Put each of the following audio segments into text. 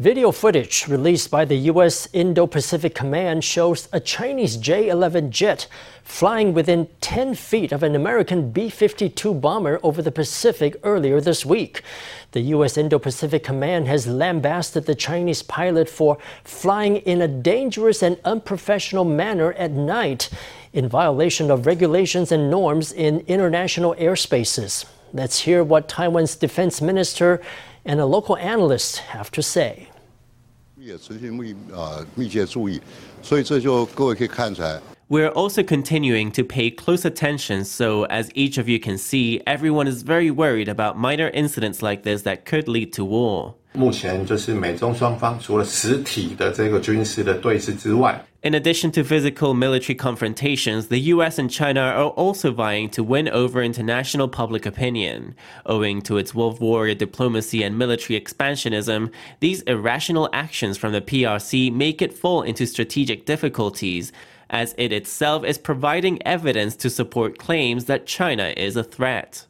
Video footage released by the U.S. Indo Pacific Command shows a Chinese J 11 jet flying within 10 feet of an American B 52 bomber over the Pacific earlier this week. The U.S. Indo Pacific Command has lambasted the Chinese pilot for flying in a dangerous and unprofessional manner at night in violation of regulations and norms in international airspaces. Let's hear what Taiwan's defense minister and a local analyst have to say. We're also continuing to pay close attention so, as each of you can see, everyone is very worried about minor incidents like this that could lead to war. 目前就是美中双方除了实体的这个军事的对峙之外。 in addition to physical military confrontations, the US and China are also vying to win over international public opinion. Owing to its wolf warrior diplomacy and military expansionism, these irrational actions from the PRC make it fall into strategic difficulties, as it itself is providing evidence to support claims that China is a threat.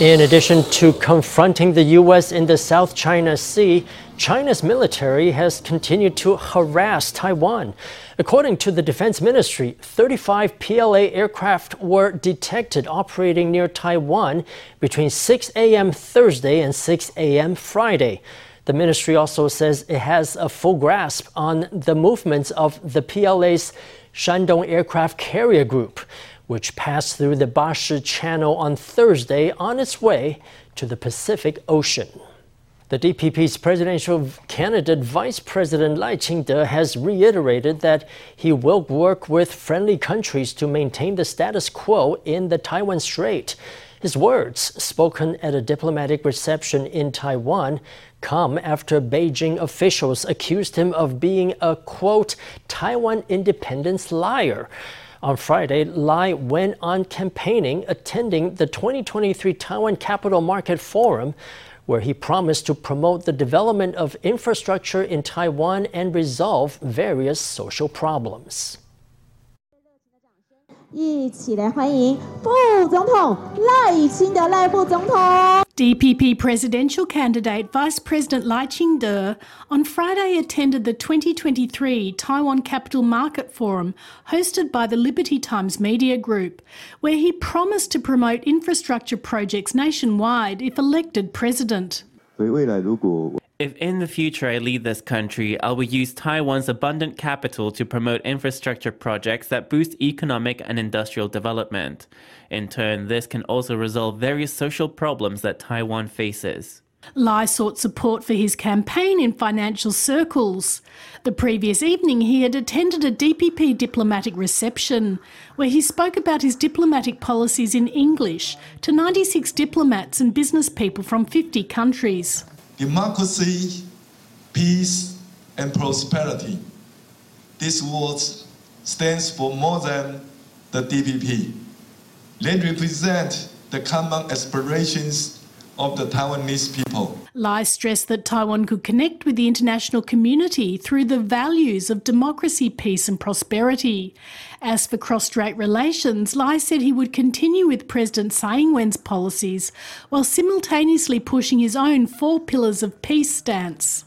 In addition to confronting the U.S. in the South China Sea, China's military has continued to harass Taiwan. According to the Defense Ministry, 35 PLA aircraft were detected operating near Taiwan between 6 a.m. Thursday and 6 a.m. Friday. The ministry also says it has a full grasp on the movements of the PLA's Shandong Aircraft Carrier Group which passed through the Bashi Channel on Thursday on its way to the Pacific Ocean. The DPP's presidential candidate, Vice President Lai Ching-te, has reiterated that he will work with friendly countries to maintain the status quo in the Taiwan Strait. His words, spoken at a diplomatic reception in Taiwan, come after Beijing officials accused him of being a, quote, Taiwan independence liar. On Friday, Lai went on campaigning, attending the 2023 Taiwan Capital Market Forum, where he promised to promote the development of infrastructure in Taiwan and resolve various social problems. 一起来欢迎副总统赖清德赖副总统。DPP presidential candidate Vice President Lai Ching-te on Friday attended the 2023 Taiwan Capital Market Forum hosted by the Liberty Times Media Group, where he promised to promote infrastructure projects nationwide if elected president. If in the future I lead this country, I will use Taiwan's abundant capital to promote infrastructure projects that boost economic and industrial development. In turn, this can also resolve various social problems that Taiwan faces. Lai sought support for his campaign in financial circles. The previous evening, he had attended a DPP diplomatic reception where he spoke about his diplomatic policies in English to 96 diplomats and business people from 50 countries democracy, peace, and prosperity. This word stands for more than the DPP. They represent the common aspirations of the Taiwanese people. Lai stressed that Taiwan could connect with the international community through the values of democracy, peace, and prosperity. As for cross strait relations, Lai said he would continue with President Tsai Ing wen's policies while simultaneously pushing his own four pillars of peace stance.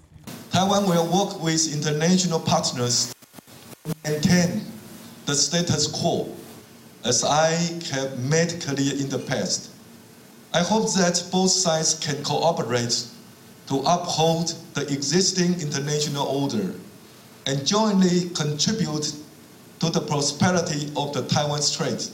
Taiwan will work with international partners to maintain the status quo, as I have made clear in the past. I hope that both sides can cooperate to uphold the existing international order and jointly contribute to the prosperity of the Taiwan Strait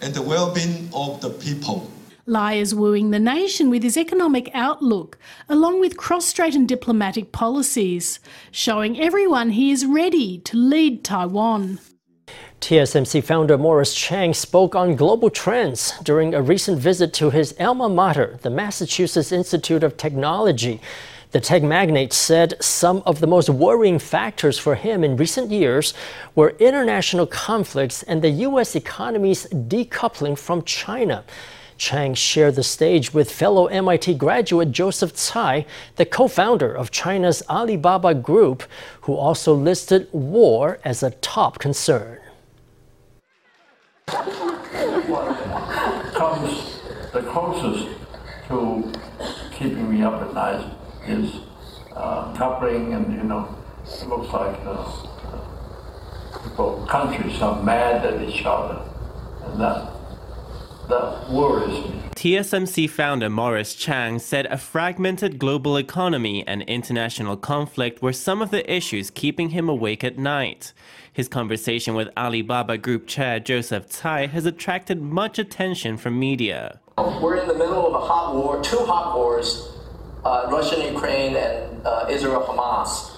and the well-being of the people. Lai is wooing the nation with his economic outlook, along with cross-strait and diplomatic policies, showing everyone he is ready to lead Taiwan. TSMC founder Morris Chang spoke on global trends during a recent visit to his alma mater, the Massachusetts Institute of Technology. The tech magnate said some of the most worrying factors for him in recent years were international conflicts and the U.S. economy's decoupling from China. Chang shared the stage with fellow MIT graduate Joseph Tsai, the co founder of China's Alibaba Group, who also listed war as a top concern comes the closest to keeping me up at night is uh, coupling, and you know, it looks like uh, people, countries are mad at each other, and that that worries me. TSMC founder Morris Chang said a fragmented global economy and international conflict were some of the issues keeping him awake at night. His conversation with Alibaba Group Chair Joseph Tsai has attracted much attention from media. We're in the middle of a hot war, two hot wars, uh, Russia and Ukraine and uh, Israel Hamas.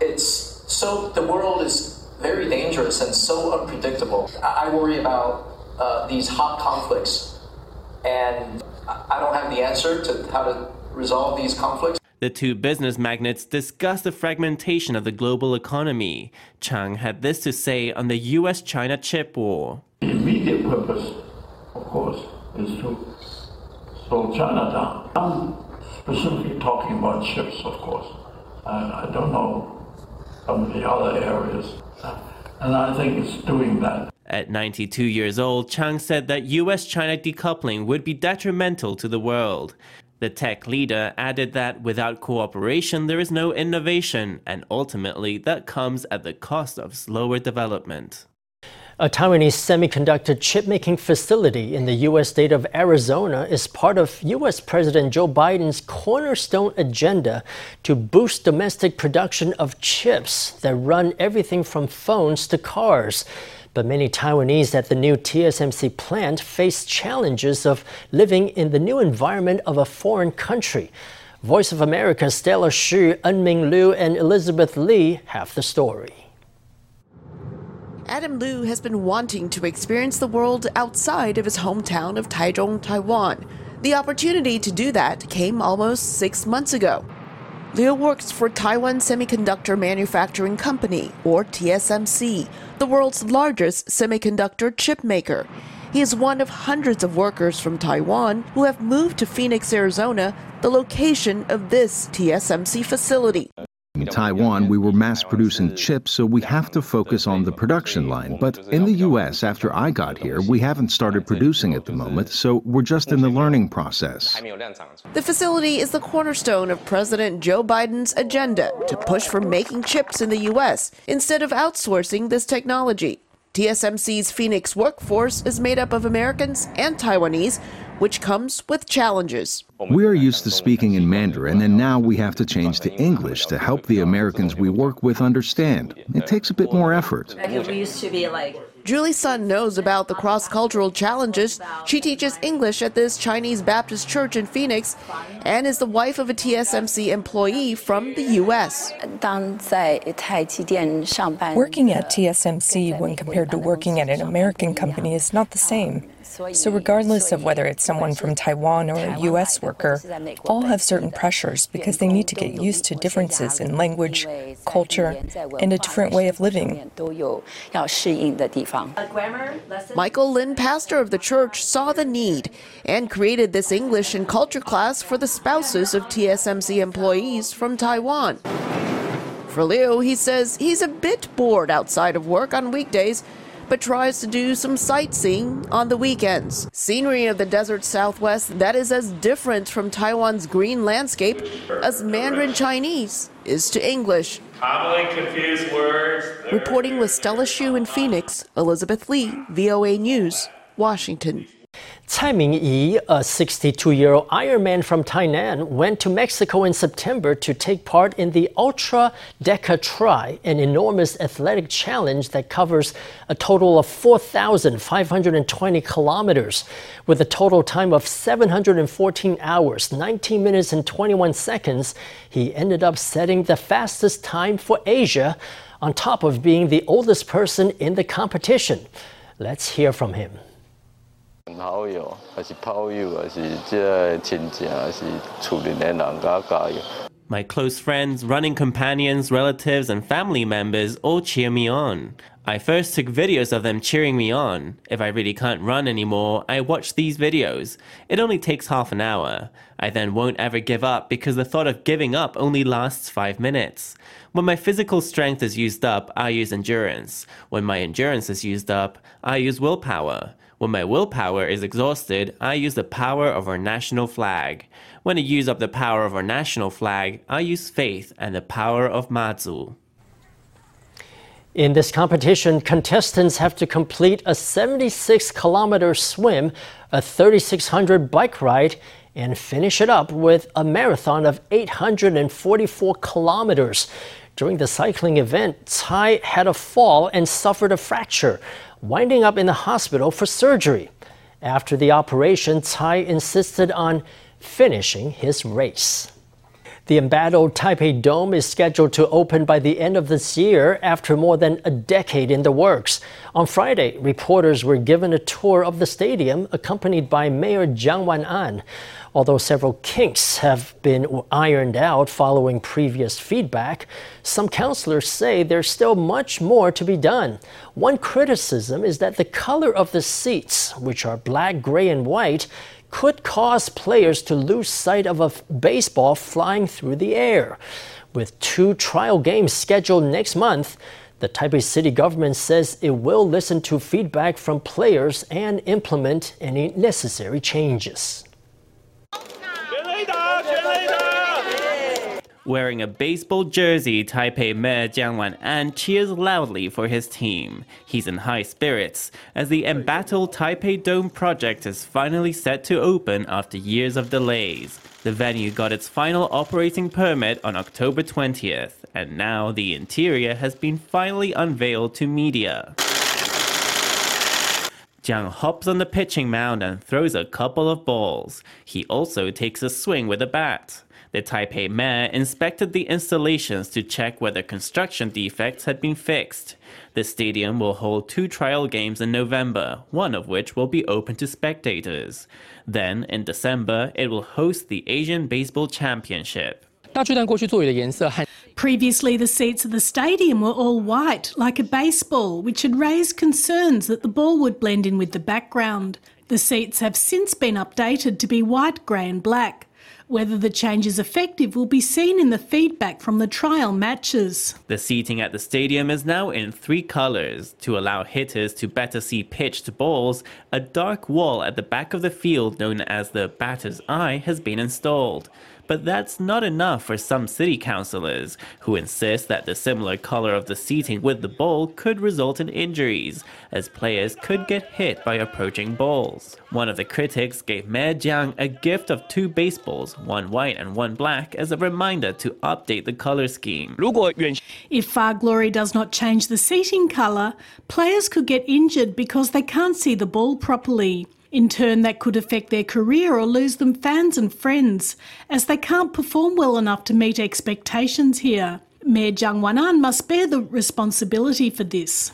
It's so the world is very dangerous and so unpredictable. I, I worry about uh, these hot conflicts, and I don't have the answer to how to resolve these conflicts. The two business magnates discussed the fragmentation of the global economy. Chang had this to say on the US China chip war. The immediate purpose, of course, is to slow China down. I'm specifically talking about chips, of course. And I don't know some of the other areas. And I think it's doing that. At 92 years old, Chang said that US China decoupling would be detrimental to the world. The tech leader added that without cooperation, there is no innovation, and ultimately, that comes at the cost of slower development. A Taiwanese semiconductor chip-making facility in the U.S. state of Arizona is part of U.S. President Joe Biden's cornerstone agenda to boost domestic production of chips that run everything from phones to cars. But many Taiwanese at the new TSMC plant face challenges of living in the new environment of a foreign country. Voice of America's Stella Xu, Enming Liu, and Elizabeth Lee have the story. Adam Liu has been wanting to experience the world outside of his hometown of Taichung, Taiwan. The opportunity to do that came almost six months ago. Liu works for Taiwan Semiconductor Manufacturing Company, or TSMC, the world's largest semiconductor chip maker. He is one of hundreds of workers from Taiwan who have moved to Phoenix, Arizona, the location of this TSMC facility. In Taiwan, we were mass producing chips, so we have to focus on the production line. But in the U.S., after I got here, we haven't started producing at the moment, so we're just in the learning process. The facility is the cornerstone of President Joe Biden's agenda to push for making chips in the U.S. instead of outsourcing this technology. TSMC's Phoenix workforce is made up of Americans and Taiwanese, which comes with challenges. We are used to speaking in Mandarin, and now we have to change to English to help the Americans we work with understand. It takes a bit more effort. We used to be like Julie Sun knows about the cross cultural challenges. She teaches English at this Chinese Baptist church in Phoenix and is the wife of a TSMC employee from the U.S. Working at TSMC when compared to working at an American company is not the same. So, regardless of whether it's someone from Taiwan or a U.S. worker, all have certain pressures because they need to get used to differences in language, culture, and a different way of living. Michael Lin, pastor of the church, saw the need and created this English and culture class for the spouses of TSMC employees from Taiwan. For Liu, he says he's a bit bored outside of work on weekdays but tries to do some sightseeing on the weekends. Scenery of the desert southwest that is as different from Taiwan's green landscape as Mandarin Chinese is to English. Commonly confused words. Reporting with Stella Xu in Phoenix, Elizabeth Lee, VOA News, Washington. Tsai Ming-yi, a 62-year-old Ironman from Tainan, went to Mexico in September to take part in the Ultra Deca Tri, an enormous athletic challenge that covers a total of 4,520 kilometers. With a total time of 714 hours, 19 minutes and 21 seconds, he ended up setting the fastest time for Asia, on top of being the oldest person in the competition. Let's hear from him. My close friends, running companions, relatives, and family members all cheer me on. I first took videos of them cheering me on. If I really can't run anymore, I watch these videos. It only takes half an hour. I then won't ever give up because the thought of giving up only lasts five minutes. When my physical strength is used up, I use endurance. When my endurance is used up, I use willpower. When my willpower is exhausted, I use the power of our national flag. When I use up the power of our national flag, I use faith and the power of Mazu. In this competition, contestants have to complete a 76 kilometer swim, a 3600 bike ride, and finish it up with a marathon of 844 kilometers. During the cycling event, Tsai had a fall and suffered a fracture winding up in the hospital for surgery. After the operation, Tsai insisted on finishing his race. The embattled Taipei Dome is scheduled to open by the end of this year after more than a decade in the works. On Friday, reporters were given a tour of the stadium accompanied by Mayor Jiang Wan'an. Although several kinks have been ironed out following previous feedback, some councilors say there's still much more to be done. One criticism is that the color of the seats, which are black, gray, and white, could cause players to lose sight of a baseball flying through the air. With two trial games scheduled next month, the Taipei city government says it will listen to feedback from players and implement any necessary changes. Wearing a baseball jersey, Taipei Mayor Jiang Wan'an cheers loudly for his team. He's in high spirits as the embattled Taipei Dome project is finally set to open after years of delays. The venue got its final operating permit on October 20th, and now the interior has been finally unveiled to media. Jiang hops on the pitching mound and throws a couple of balls. He also takes a swing with a bat. The Taipei mayor inspected the installations to check whether construction defects had been fixed. The stadium will hold two trial games in November, one of which will be open to spectators. Then, in December, it will host the Asian Baseball Championship. Previously, the seats of the stadium were all white, like a baseball, which had raised concerns that the ball would blend in with the background. The seats have since been updated to be white, grey, and black. Whether the change is effective will be seen in the feedback from the trial matches. The seating at the stadium is now in three colors. To allow hitters to better see pitched balls, a dark wall at the back of the field known as the batter's eye has been installed. But that's not enough for some city councilors, who insist that the similar color of the seating with the ball could result in injuries, as players could get hit by approaching balls. One of the critics gave Mayor Jiang a gift of two baseballs, one white and one black, as a reminder to update the color scheme. If Far Glory does not change the seating colour, players could get injured because they can't see the ball properly. In turn, that could affect their career or lose them fans and friends, as they can't perform well enough to meet expectations here. Mayor Jiang Wan'an must bear the responsibility for this.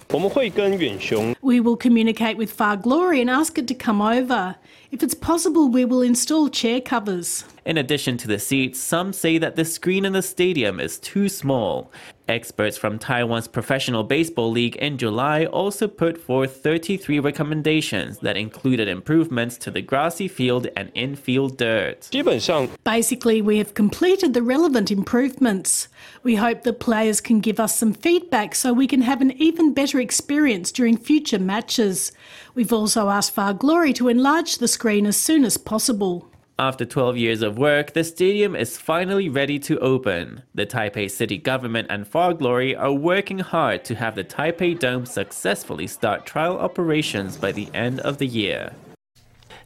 We will communicate with Far Glory and ask it to come over. If it's possible, we will install chair covers. In addition to the seats, some say that the screen in the stadium is too small. Experts from Taiwan's Professional Baseball League in July also put forth 33 recommendations that included improvements to the grassy field and infield dirt. Um, Basically, we have completed the relevant improvements. We hope that players can give us some feedback so we can have an even better experience during future matches. We've also asked Far Glory to enlarge the screen as soon as possible. After 12 years of work, the stadium is finally ready to open. The Taipei city government and Far Glory are working hard to have the Taipei Dome successfully start trial operations by the end of the year.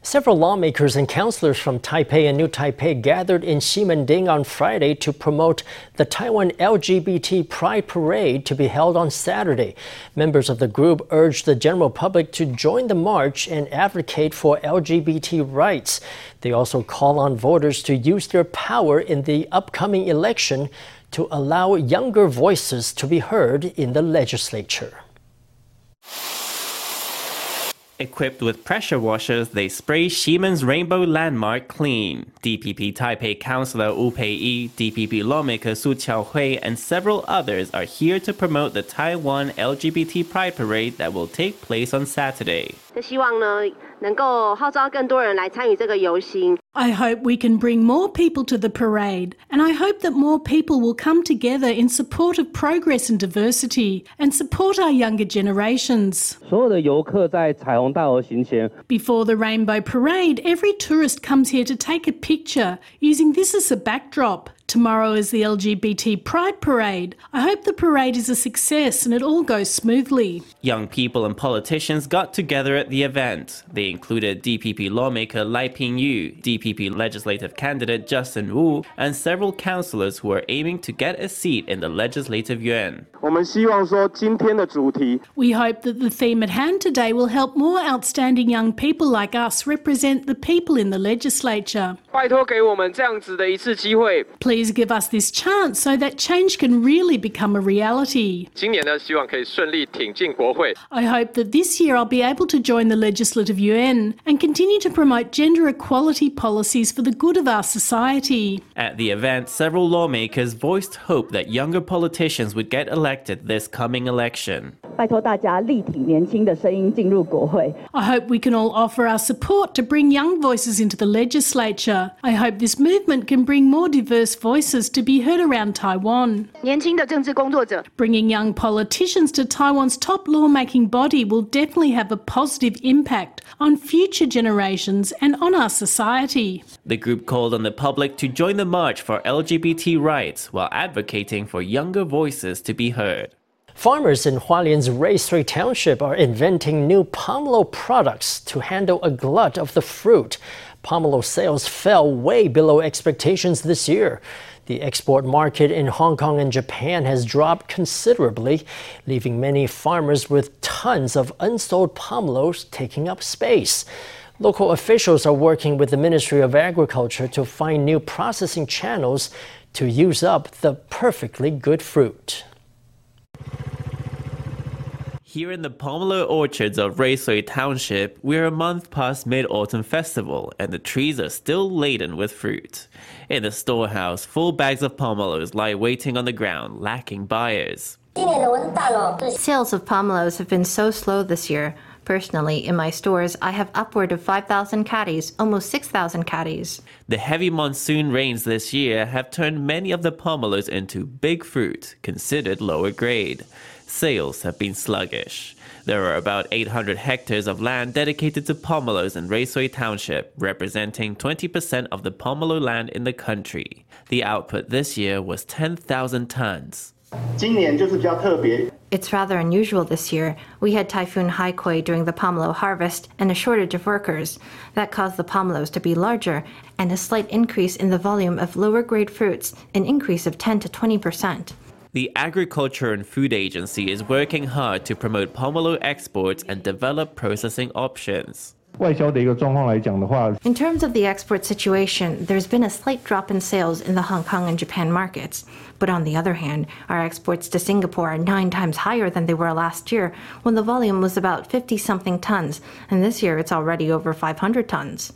Several lawmakers and councilors from Taipei and New Taipei gathered in Ximending on Friday to promote the Taiwan LGBT Pride Parade to be held on Saturday. Members of the group urged the general public to join the march and advocate for LGBT rights. They also call on voters to use their power in the upcoming election to allow younger voices to be heard in the legislature. Equipped with pressure washers, they spray Ximen's Rainbow Landmark clean. DPP Taipei Councillor Wu Pei-yi, DPP lawmaker Su Chiao-hui, and several others are here to promote the Taiwan LGBT Pride Parade that will take place on Saturday. I hope we can bring more people to the parade, and I hope that more people will come together in support of progress and diversity and support our younger generations. Before the Rainbow Parade, every tourist comes here to take a picture using this as a backdrop. Tomorrow is the LGBT Pride Parade. I hope the parade is a success and it all goes smoothly. Young people and politicians got together at the event. They included DPP lawmaker Lai Pin-yu, DPP legislative candidate Justin Wu, and several councillors who are aiming to get a seat in the legislative yuan. We hope that the theme at hand today will help more outstanding young people like us represent the people in the legislature. Please give us this chance so that change can really become a reality. I hope that this year I'll be able to join the Legislative Yuan and continue to promote gender equality policies for the good of our society. At the event, several lawmakers voiced hope that younger politicians would get elected this coming election. I hope we can all offer our support to bring young voices into the legislature. I hope this movement can bring more diverse voices to be heard around Taiwan. Bringing young politicians to Taiwan's top lawmaking body will definitely have a positive impact on future generations and on our society. The group called on the public to join the march for LGBT rights while advocating for younger voices to be heard. Farmers in Hualien's Ruisui Township are inventing new pomelo products to handle a glut of the fruit. Pomelo sales fell way below expectations this year. The export market in Hong Kong and Japan has dropped considerably, leaving many farmers with tons of unsold pomelos taking up space. Local officials are working with the Ministry of Agriculture to find new processing channels to use up the perfectly good fruit. Here in the pomelo orchards of Ruisui Township, we're a month past Mid Autumn Festival and the trees are still laden with fruit. In the storehouse, full bags of pomelos lie waiting on the ground, lacking buyers. Sales of pomelos have been so slow this year. Personally, in my stores, I have upward of 5,000 catties, almost 6,000 catties. The heavy monsoon rains this year have turned many of the pomelos into big fruit, considered lower grade sales have been sluggish. There are about 800 hectares of land dedicated to pomelos in Ruisui Township, representing 20% of the pomelo land in the country. The output this year was 10,000 tons. It's rather unusual this year. We had Typhoon Haikui during the pomelo harvest and a shortage of workers. That caused the pomelos to be larger and a slight increase in the volume of lower grade fruits, an increase of 10 to 20 percent. The Agriculture and Food Agency is working hard to promote pomelo exports and develop processing options. In terms of the export situation, there's been a slight drop in sales in the Hong Kong and Japan markets. But on the other hand, our exports to Singapore are nine times higher than they were last year, when the volume was about 50 something tons, and this year it's already over 500 tons.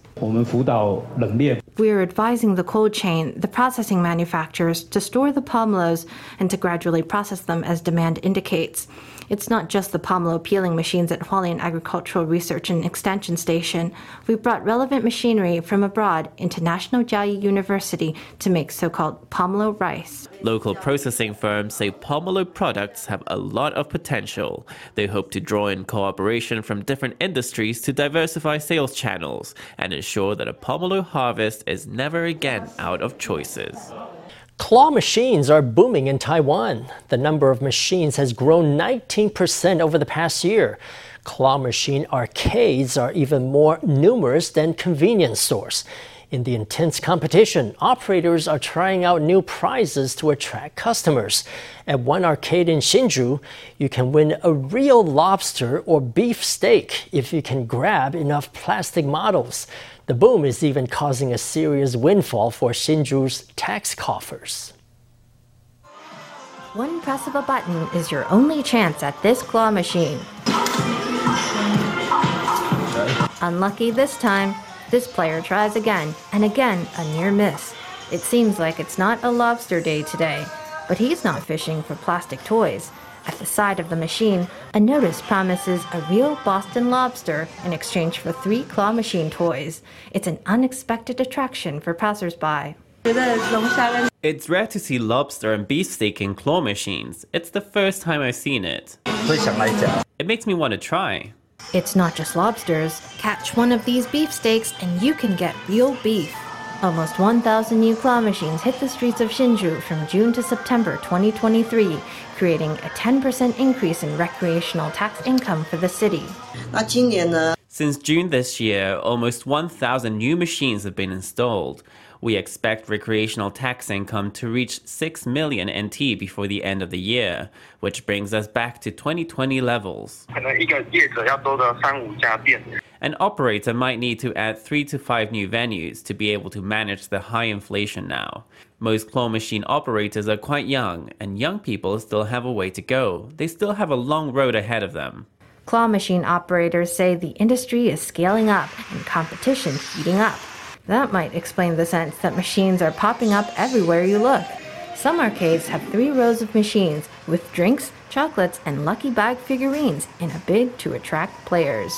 We are advising the cold chain, the processing manufacturers, to store the pomelos and to gradually process them as demand indicates. It's not just the pomelo peeling machines at Hualien Agricultural Research and Extension Station. We brought relevant machinery from abroad into National Chiayi University to make so-called pomelo rice. Local processing firms say pomelo products have a lot of potential. They hope to draw in cooperation from different industries to diversify sales channels and ensure that a pomelo harvest is never again out of choices. Claw machines are booming in Taiwan. The number of machines has grown 19% over the past year. Claw machine arcades are even more numerous than convenience stores. In the intense competition, operators are trying out new prizes to attract customers. At one arcade in Hsinchu, you can win a real lobster or beef steak if you can grab enough plastic models. The boom is even causing a serious windfall for Hsinchu's tax coffers. One press of a button is your only chance at this claw machine. Unlucky this time, this player tries again, and again a near miss. It seems like it's not a lobster day today, but he's not fishing for plastic toys. At the side of the machine, a notice promises a real Boston lobster in exchange for three claw machine toys. It's an unexpected attraction for passersby. It's rare to see lobster and beefsteak in claw machines. It's the first time I've seen it. It makes me want to try. It's not just lobsters. Catch one of these beefsteaks and you can get real beef. Almost 1,000 new claw machines hit the streets of Hsinchu from June to September 2023, creating a 10% increase in recreational tax income for the city. Since June this year, almost 1,000 new machines have been installed. We expect recreational tax income to reach 6 million NT before the end of the year, which brings us back to 2020 levels. An operator might need to add 3 to 5 new venues to be able to manage the high inflation now. Most claw machine operators are quite young, and young people still have a way to go. They still have a long road ahead of them. Claw machine operators say the industry is scaling up and competition heating up. That might explain the sense that machines are popping up everywhere you look. Some arcades have three rows of machines with drinks, chocolates, and lucky bag figurines in a bid to attract players.